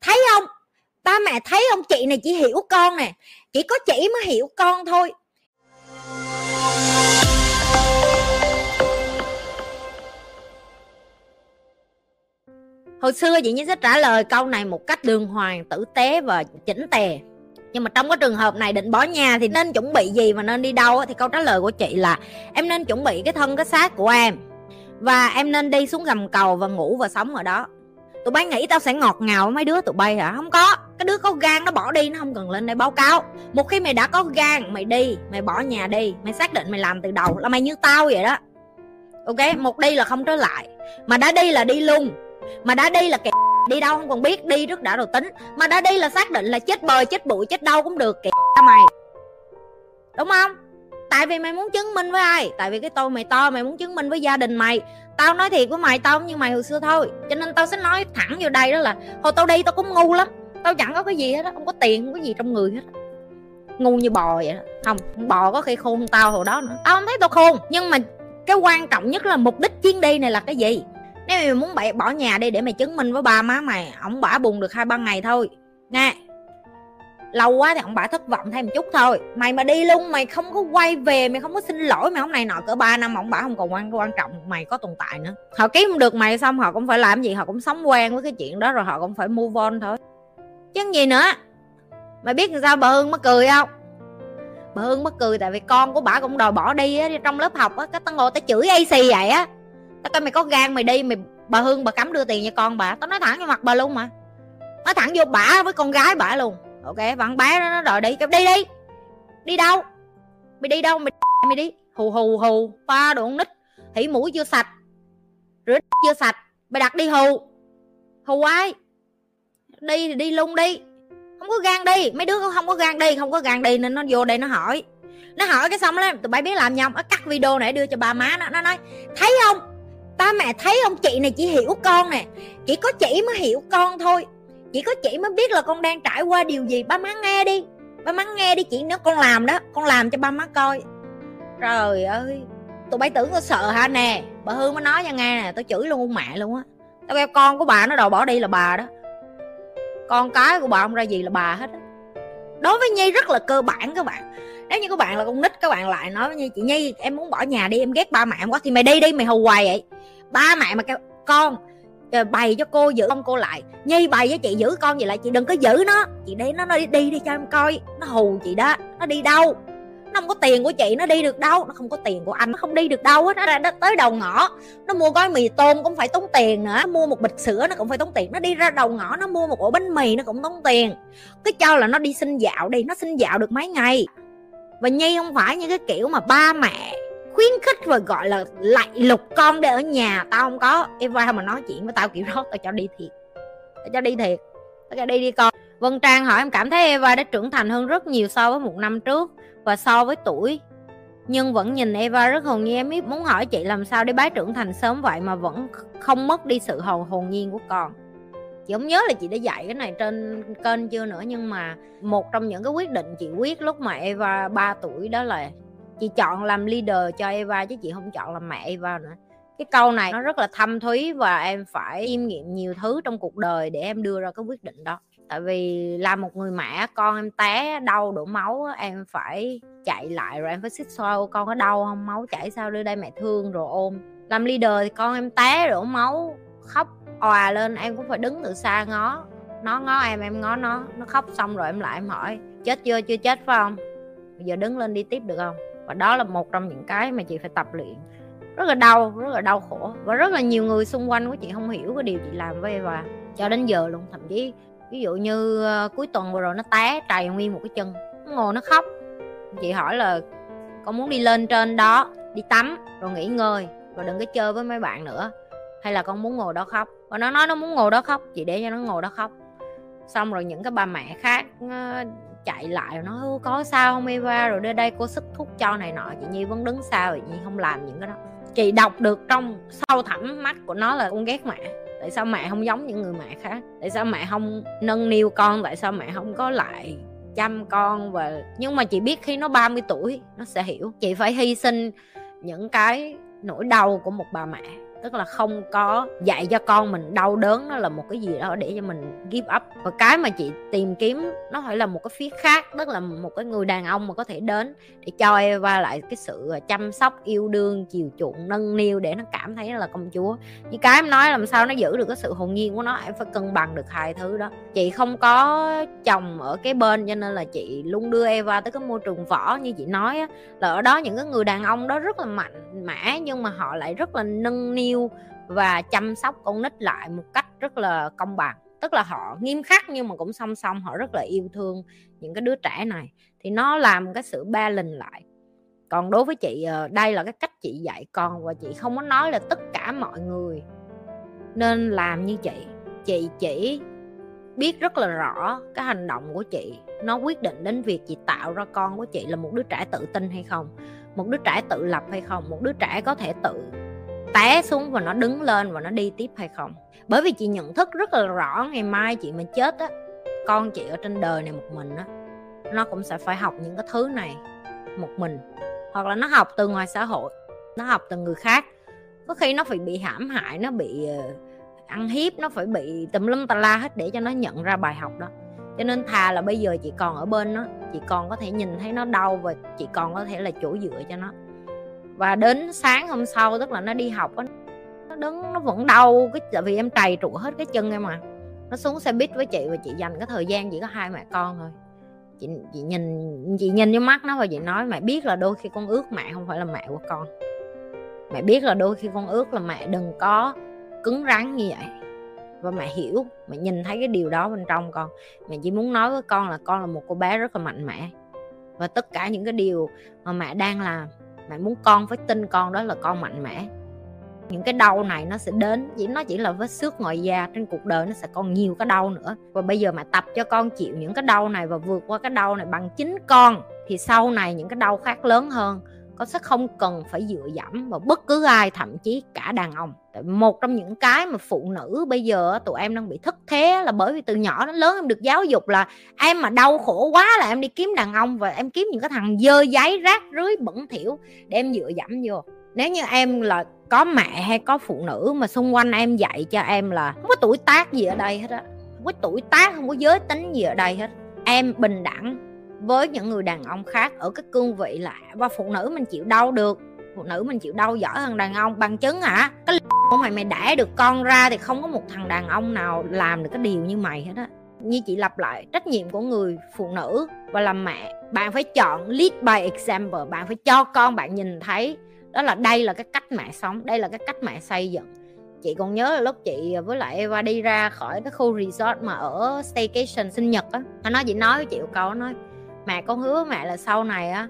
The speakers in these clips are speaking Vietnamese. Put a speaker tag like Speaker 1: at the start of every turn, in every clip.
Speaker 1: thấy không? Ba mẹ thấy không? Chị này chỉ hiểu con nè. Chỉ có chị mới hiểu con thôi. Hồi xưa chị như sẽ trả lời câu này một cách đường hoàng, tử tế và chỉnh tề. Nhưng mà trong cái trường hợp này định bỏ nhà thì nên chuẩn bị gì và nên đi đâu thì câu trả lời của chị là, em nên chuẩn bị cái thân, cái xác của em. Và em nên đi xuống gầm cầu và ngủ và sống ở đó tụi bay nghĩ tao sẽ ngọt ngào với mấy đứa tụi bay hả? Không có. Cái đứa có gan nó bỏ đi, nó không cần lên đây báo cáo. Một khi mày đã có gan, mày đi, mày bỏ nhà đi, mày xác định mày làm từ đầu là mày như tao vậy đó. Ok, một đi là không trở lại. Mà đã đi là đi luôn. Mà đã đi là kẻ đi đâu không còn biết, đi trước đã rồi tính. Mà đã đi là xác định là chết bời, chết bụi, chết đâu cũng được, kẻ mày. Đúng không? Tại vì mày muốn chứng minh với ai? Tại vì cái tôi mày to, mày muốn chứng minh với gia đình mày. Tao nói thiệt với mày, tao như mày hồi xưa thôi. Cho nên tao sẽ nói thẳng vô đây đó là hồi tao đi, tao cũng ngu lắm. Tao chẳng có cái gì hết á, không có tiền, không có gì trong người hết ngu như bò vậy đó. Không bò có khi khôn tao hồi đó nữa. Tao không thấy tao khôn, nhưng mà cái quan trọng nhất là mục đích chuyến đi này là cái gì? Nếu mày muốn bậy bỏ nhà đi để mày chứng minh với ba má mày, ổng bả buồn được hai ba ngày thôi. Nè lâu quá thì ông bà thất vọng thêm một chút thôi. Mày mà đi luôn, mày không có quay về, mày không có xin lỗi mày hôm này nọ cỡ 3 năm ông bà không còn quan quan trọng mày có tồn tại nữa. Họ kiếm được mày xong họ cũng phải làm gì, họ cũng sống quen với cái chuyện đó rồi họ cũng phải move on thôi. Chứ gì nữa? Mày biết sao bà hương mới cười không? Bà hương mới cười tại vì con của bà cũng đòi bỏ đi á, trong lớp học á, cái tao ngồi tao chửi ac vậy á. Tao coi mày có gan mày đi, mày bà hương bà cấm đưa tiền cho con bà tao nói thẳng vô mặt bà luôn mà. Nói thẳng vô bả với con gái bả luôn ok bạn bé đó nó đòi đi. Đi đi. Đi đâu? Mày đi đâu? Mày mày đi. Hù hù hù. Pha đồ nít. Hỉ mũi chưa sạch. Rửa chưa sạch. Mày đặt đi, hù. Hù ai? Đi thì đi luôn đi. Không có gan đi. Mấy đứa không có gan đi. Không có gan đi nên nó vô đây nó hỏi. Nó hỏi cái xong đó, tụi bay biết làm nhau nó cắt video này đưa cho ba má nó. Nó nói, thấy không? Ba mẹ thấy không chị này chỉ hiểu con nè. Chỉ có chị mới hiểu con thôi chỉ có chị mới biết là con đang trải qua điều gì. Ba má nghe đi. Ba má nghe đi chị. Nếu con làm đó, con làm cho ba má coi. Trời ơi. Tụi bay tưởng tôi sợ hả nè? Bà hương mới nói cho nghe nè tôi chửi luôn con mẹ luôn á. Tao kêu con của bà nó đòi bỏ đi là bà đó. Con cái của bà không ra gì là bà hết á. Đối với nhi rất là cơ bản các bạn. Nếu như các bạn là con nít, các bạn lại nói với nhi, chị nhi, em muốn bỏ nhà đi, em ghét ba mẹ em quá, thì mày đi đi, mày hù hoài vậy. Ba mẹ mà kêu, con Ờ, bày cho cô giữ con cô lại. Nhi bày với chị giữ con vậy lại chị đừng có giữ nó. Chị để nó đi đi đi cho em coi. Nó hù chị đó. Nó đi đâu? Nó không có tiền của chị, nó đi được đâu? Nó không có tiền của anh, nó không đi được đâu hết. Nó ra tới đầu ngõ. Nó mua gói mì tôm cũng phải tốn tiền nữa. Nó mua một bịch sữa nó cũng phải tốn tiền. Nó đi ra đầu ngõ, nó mua một ổ bánh mì nó cũng tốn tiền. Cái cho là nó đi xin dạo đi. Nó xin dạo được mấy ngày. Và nhi không phải như cái kiểu mà ba mẹ khuyến khích và gọi là lạy lục con để ở nhà. Tao không có. Eva mà nói chuyện với tao kiểu đó, tao cho đi thiệt. Tao cho đi thiệt. Tao cho đi đi con. Vân Trang hỏi, em cảm thấy Eva đã trưởng thành hơn rất nhiều so với một năm trước và so với tuổi? Nhưng vẫn nhìn Eva rất hồn nhiên. Em muốn hỏi chị làm sao để bái trưởng thành sớm vậy mà vẫn không mất đi sự hồn hồn nhiên của con. Chị không nhớ là chị đã dạy cái này trên kênh chưa nữa nhưng mà một trong những cái quyết định chị quyết lúc mà Eva 3 tuổi đó là chị chọn làm leader cho Eva chứ chị không chọn làm mẹ Eva nữa. Cái câu này nó rất là thâm thúy và em phải chiêm nghiệm nhiều thứ trong cuộc đời để em đưa ra cái quyết định đó. Tại vì là một người mẹ, con em té đau đổ máu em phải chạy lại rồi em phải xích xoa con có đau không? Máu chảy sao đưa đây mẹ thương rồi ôm. Làm leader thì con em té đổ máu, khóc, òa lên, em cũng phải đứng từ xa ngó. Nó ngó em em ngó nó. Nó khóc xong rồi em lại em hỏi, chết chưa? Chưa chết phải không? Bây giờ đứng lên đi tiếp được không? Và đó là một trong những cái mà chị phải tập luyện. Rất là đau rất là đau khổ. Và rất là nhiều người xung quanh của chị không hiểu cái điều chị làm với Eva cho đến giờ luôn. Thậm chí ví dụ như uh, cuối tuần vừa rồi nó té trầy nguyên một cái chân nó ngồi nó khóc. Chị hỏi là con muốn đi lên trên đó đi tắm rồi nghỉ ngơi và đừng có chơi với mấy bạn nữa. Hay là con muốn ngồi đó khóc? Và nó nói nó muốn ngồi đó khóc chị để cho nó ngồi đó khóc. Xong rồi những cái bà mẹ khác uh, chạy lại rồi có sao không, Eva? Rồi đây đây cô sức thuốc cho này nọ. Chị Nhi vẫn đứng sau, chị Nhi không làm những cái đó. Chị đọc được trong sâu thẳm mắt của nó là con ghét mẹ. Tại sao mẹ không giống những người mẹ khác? Tại sao mẹ không nâng niu con? Tại sao mẹ không có lại chăm con? Và nhưng mà chị biết khi nó 30 tuổi, nó sẽ hiểu. Chị phải hy sinh những cái nỗi đau của một bà mẹ tức là không có dạy cho con mình đau đớn nó là một cái gì đó để cho mình give up. Và cái mà chị tìm kiếm nó phải là một cái phía khác tức là một cái người đàn ông mà có thể đến để cho Eva lại cái sự à, chăm sóc yêu đương chiều chuộng nâng niu để nó cảm thấy là công chúa. Như cái em nói làm sao nó giữ được cái sự hồn nhiên của nó em phải cân bằng được hai thứ đó. Chị không có chồng ở cái bên cho nên là chị luôn đưa Eva tới cái môi trường võ như chị nói á, là ở đó những cái người đàn ông đó rất là mạnh mẽ nhưng mà họ lại rất là nâng niu và chăm sóc con nít lại một cách rất là công bằng. Tức là họ nghiêm khắc nhưng mà cũng song song, họ rất là yêu thương những cái đứa trẻ này. Thì nó làm cái sự ba lình lại. Còn đối với chị ờ, đây là cái cách chị dạy con và chị không có nói là tất cả mọi người nên làm như chị. Chị chỉ biết rất là rõ cái hành động của chị. Nó quyết định đến việc chị tạo ra con của chị là một đứa trẻ tự tin hay không, một đứa trẻ tự lập hay không, một đứa trẻ có thể tự té xuống và nó đứng lên và nó đi tiếp hay không? Bởi vì chị nhận thức rất là rõ ngày mai chị mà chết á. Con chị ở trên đời này một mình á, nó cũng sẽ phải học những cái thứ này một mình. Hoặc là nó học từ ngoài xã hội, nó học từ người khác. Có khi nó phải bị hãm hại, nó bị ờ, ăn hiếp, nó phải bị tùm lum tà la hết để cho nó nhận ra bài học đó. Cho nên thà là bây giờ chị còn ở bên nó chị còn có thể nhìn thấy nó đau và chị còn có thể là chỗ dựa cho nó và đến sáng hôm sau tức là nó đi học đó, nó đứng nó vẫn đau cái tại vì em trầy trụ hết cái chân em mà. Nó xuống xe buýt với chị và chị dành cái thời gian chỉ có hai mẹ con thôi. Chị, chị nhìn chị nhìn vô mắt nó và chị nói mẹ biết là đôi khi con ước mẹ không phải là mẹ của con. Mẹ biết là đôi khi con ước là mẹ đừng có cứng rắn như vậy. Và mẹ hiểu mẹ nhìn thấy cái điều đó bên trong con. Mẹ chỉ muốn nói với con là con là một cô bé rất là mạnh mẽ. Và tất cả những cái điều mà mẹ đang làm mẹ muốn con phải tin con đó là con mạnh mẽ. Những cái đau này nó sẽ đến, chỉ nó chỉ là vết xước ngoài da trên cuộc đời, nó sẽ còn nhiều cái đau nữa. Và bây giờ mà tập cho con chịu những cái đau này và vượt qua cái đau này bằng chính con, thì sau này những cái đau khác lớn hơn, con sẽ không cần phải dựa dẫm vào bất cứ ai, thậm chí cả đàn ông một trong những cái mà phụ nữ bây giờ tụi em đang bị thất thế là bởi vì từ nhỏ đến lớn em được giáo dục là em mà đau khổ quá là em đi kiếm đàn ông và em kiếm những cái thằng dơ giấy, rác rưới, bẩn thỉu để em dựa dẫm vô. Nếu như em là có mẹ hay có phụ nữ mà xung quanh em dạy cho em là không có tuổi tác gì ở đây hết á, không có tuổi tác, không có giới tính gì ở đây hết, em bình đẳng với những người đàn ông khác ở cái cương vị là và phụ nữ mình chịu đau được, phụ nữ mình chịu đau giỏi hơn đàn ông bằng chứng hả? Cái của mày mày đẻ được con ra thì không có một thằng đàn ông nào làm được cái điều như mày hết á. Như chị lặp lại, trách nhiệm của người phụ nữ và làm mẹ, bạn phải chọn lead by example, bạn phải cho con bạn nhìn thấy. Đó là, đây là cái cách mẹ sống, đây là cái cách mẹ xây dựng. Chị còn nhớ là lúc chị với lại Eva đi ra khỏi cái khu resort mà ở staycation sinh nhật á, nó nói, chị nói với chị một câu nói, mẹ con hứa mẹ là sau này á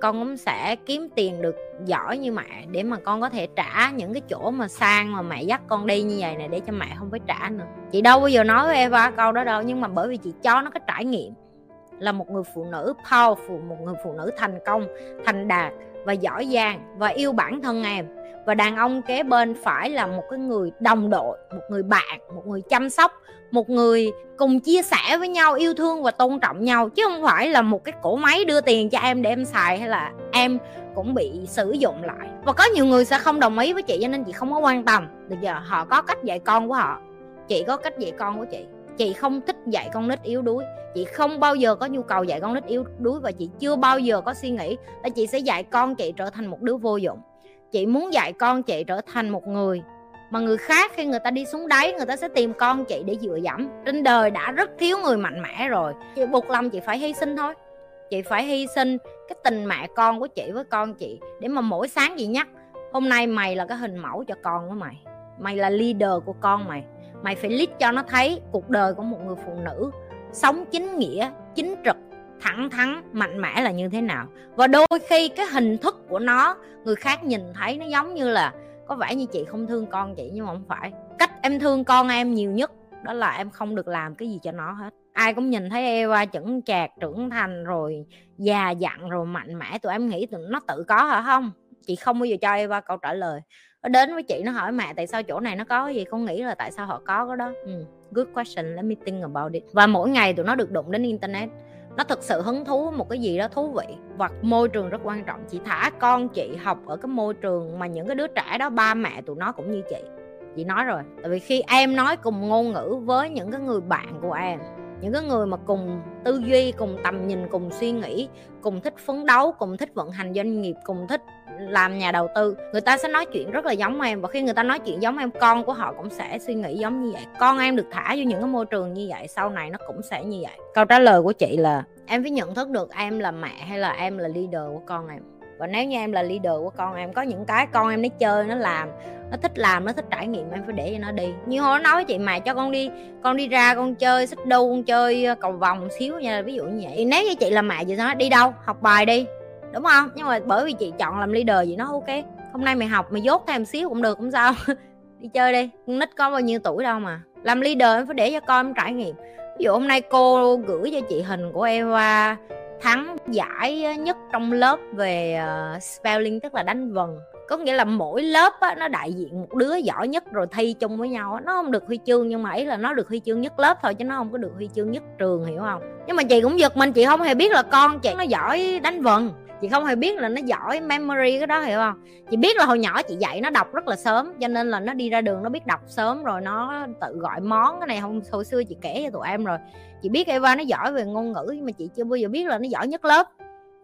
Speaker 1: con cũng sẽ kiếm tiền được giỏi như mẹ để mà con có thể trả những cái chỗ mà sang mà mẹ dắt con đi như vậy này để cho mẹ không phải trả nữa. Chị đâu bao giờ nói với Eva câu đó đâu, nhưng mà bởi vì chị cho nó cái trải nghiệm là một người phụ nữ powerful, một người phụ nữ thành công, thành đạt và giỏi giang và yêu bản thân em. Và đàn ông kế bên phải là một cái người đồng đội, một người bạn, một người chăm sóc, một người cùng chia sẻ với nhau, yêu thương và tôn trọng nhau, chứ không phải là một cái cổ máy đưa tiền cho em để em xài hay là em cũng bị sử dụng lại. Và có nhiều người sẽ không đồng ý với chị, cho nên chị không có quan tâm. Được giờ họ có cách dạy con của họ. Chị có cách dạy con của chị chị không thích dạy con nít yếu đuối. Chị không bao giờ có nhu cầu dạy con nít yếu đuối và chị chưa bao giờ có suy nghĩ là chị sẽ dạy con chị trở thành một đứa vô dụng. Chị muốn dạy con chị trở thành một người mà người khác khi người ta đi xuống đáy, người ta sẽ tìm con chị để dựa dẫm. Trên đời đã rất thiếu người mạnh mẽ rồi. Chị buộc lòng chị phải hy sinh thôi. Chị phải hy sinh cái tình mẹ con của chị với con chị để mà mỗi sáng chị nhắc, hôm nay mày là cái hình mẫu cho con của mày. Mày là leader của con mày mày phải lít cho nó thấy cuộc đời của một người phụ nữ sống chính nghĩa, chính trực, thẳng thắn, mạnh mẽ là như thế nào. Và đôi khi cái hình thức của nó, người khác nhìn thấy nó giống như là, có vẻ như chị không thương con chị nhưng mà không phải. Cách em thương con em nhiều nhất, đó là em không được làm cái gì cho nó hết. Ai cũng nhìn thấy Eva chững chạc trưởng thành, rồi già dặn, rồi mạnh mẽ, tụi em nghĩ tụi nó tự có hả, không? Chị không bao giờ cho Eva câu trả lời. Nó đến với chị, nó hỏi mẹ tại sao chỗ này nó có gì con nghĩ là tại sao họ có cái đó. Ừ. good question, let me think about it. Và mỗi ngày tụi nó được đụng đến internet. Nó thực sự hứng thú một cái gì đó thú vị. Và môi trường rất quan trọng. Chị thả con chị học ở cái môi trường mà những cái đứa trẻ đó, ba mẹ tụi nó cũng như chị. Chị nói rồi, tại vì khi em nói cùng ngôn ngữ với những cái người bạn của em những cái người mà cùng tư duy, cùng tầm nhìn, cùng suy nghĩ, cùng thích phấn đấu, cùng thích vận hành doanh nghiệp, cùng thích làm nhà đầu tư, người ta sẽ nói chuyện rất là giống em. Và khi người ta nói chuyện giống em, con của họ cũng sẽ suy nghĩ giống như vậy. Con em được thả vô những cái môi trường như vậy, sau này nó cũng sẽ như vậy. Câu trả lời của chị là, em phải nhận thức được em là mẹ hay là em là leader của con em? Và nếu như em là leader của con, em có những cái con em nó chơi, nó làm, nó thích làm, nó thích trải nghiệm, em phải để cho nó đi. Như hồi nói với chị mà cho con đi con đi ra, con chơi xích đu, con chơi ờ, cầu vòng xíu nha. Ví dụ như vậy. Nếu như chị là mẹ chị nói đi đâu? Học bài đi. Đúng không? Nhưng mà bởi vì chị chọn làm leader vậy nó ok. Hôm nay mày học, mày dốt thêm xíu cũng được cũng sao. Đi chơi đi. Con nít có bao nhiêu tuổi đâu mà. Làm leader em phải để cho con em trải nghiệm. Ví dụ hôm nay cô gửi cho chị hình của Eva thắng giải nhất trong lớp về uh, spelling tức là đánh vần. Có nghĩa là mỗi lớp á, nó đại diện một đứa giỏi nhất rồi thi chung với nhau á. nó không được huy chương nhưng mà ấy là nó được huy chương nhất lớp thôi chứ nó không có được huy chương nhất trường hiểu không? Nhưng mà chị cũng giật mình chị không hề biết là con chị nó giỏi đánh vần chị không hề biết là nó giỏi memory cái đó, hiểu không? Chị biết là hồi nhỏ chị dạy nó đọc rất là sớm, cho nên là nó đi ra đường nó biết đọc sớm rồi nó tự gọi món cái này. Không hồi xưa chị kể cho tụi em rồi, chị biết Eva nó giỏi về ngôn ngữ nhưng mà chị chưa bao giờ biết là nó giỏi nhất lớp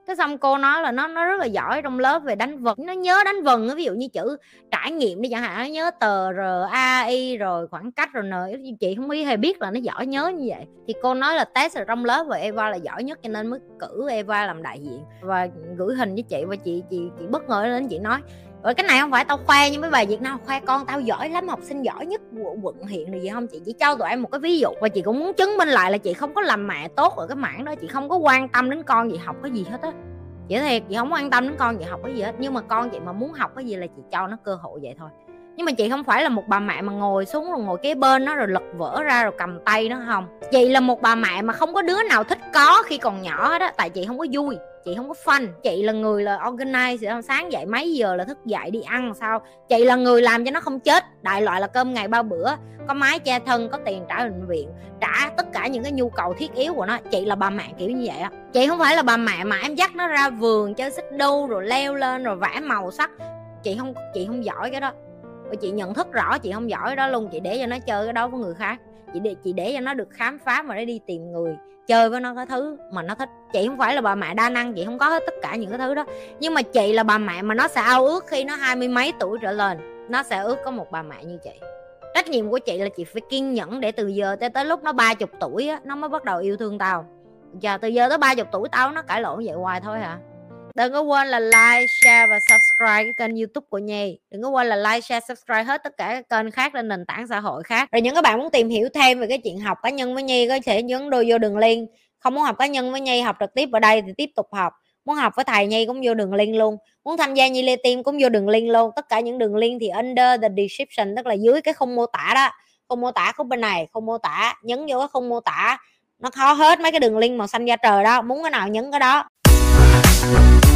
Speaker 1: cái xong cô nói là nó nó rất là giỏi trong lớp về đánh vần. Nó nhớ đánh vần ví dụ như chữ trải nghiệm đi chẳng hạn, nó nhớ tờ r, a, i rồi khoảng cách rồi n. Chị không hề biết là nó giỏi nhớ như vậy. Thì cô nói là test ở trong lớp và Eva là giỏi nhất cho nên mới cử Eva làm đại diện và gửi hình với chị và chị chị chị bất ngờ lên chị nói rồi cái này không phải tao khoe như mấy bà Việt Nam khoe con tao giỏi lắm, học sinh giỏi nhất của quận huyện rồi gì không? Chị chỉ cho tụi em một cái ví dụ và chị cũng muốn chứng minh lại là chị không có làm mẹ tốt ở cái mảng đó, chị không có quan tâm đến con gì học cái gì hết á. Chị thiệt, chị không quan tâm đến con gì học cái gì hết, nhưng mà con chị mà muốn học cái gì là chị cho nó cơ hội vậy thôi. Nhưng mà chị không phải là một bà mẹ mà ngồi xuống rồi ngồi kế bên nó rồi lật vỡ ra rồi cầm tay nó không? Chị là một bà mẹ mà không có đứa nào thích có khi còn nhỏ hết á, tại chị không có vui chị không có fun. Chị là người là organize sáng dậy mấy giờ là thức dậy đi ăn sao. Chị là người làm cho nó không chết. Đại loại là cơm ngày ba bữa. Có mái che thân, có tiền trả bệnh viện, trả tất cả những cái nhu cầu thiết yếu của nó. Chị là bà mẹ kiểu như vậy á. Chị không phải là bà mẹ mà em dắt nó ra vườn chơi xích đu rồi leo lên rồi vẽ màu sắc. Chị không chị không giỏi cái đó. Và chị nhận thức rõ, chị không giỏi đó luôn. Chị để cho nó chơi cái đó với người khác chị để chị để cho nó được khám phá mà nó đi tìm người chơi với nó cái thứ mà nó thích. Chị không phải là bà mẹ đa năng, chị không có hết tất cả những cái thứ đó. Nhưng mà chị là bà mẹ mà nó sẽ ao ước khi nó hai mươi mấy tuổi trở lên, nó sẽ ước có một bà mẹ như chị. Trách nhiệm của chị là chị phải kiên nhẫn để từ giờ tới tới lúc nó ba chục tuổi á, nó mới bắt đầu yêu thương tao. Giờ từ giờ tới ba chục tuổi tao nó cãi lộn vậy hoài thôi hả? Đừng có quên là like, share và subscribe cái kênh youtube của nhi. Đừng có quên là like, share, subscribe hết tất cả các kênh khác trên nền tảng xã hội khác. Rồi những các bạn muốn tìm hiểu thêm về cái chuyện học cá nhân với nhi có thể nhấn đôi vô đường link. Không muốn học cá nhân với nhi, học trực tiếp ở đây thì tiếp tục học. Muốn học với thầy nhi cũng vô đường link luôn. Muốn tham gia nhi lê tim cũng vô đường link luôn. Tất cả những đường link thì under the description, tức là dưới cái khung mô tả đó. Khung mô tả khúc bên này không mô tả nhấn vô cái khung mô tả. Nó khó hết mấy cái đường link màu xanh da trời đó. Muốn cái nào nhấn cái đó. Thank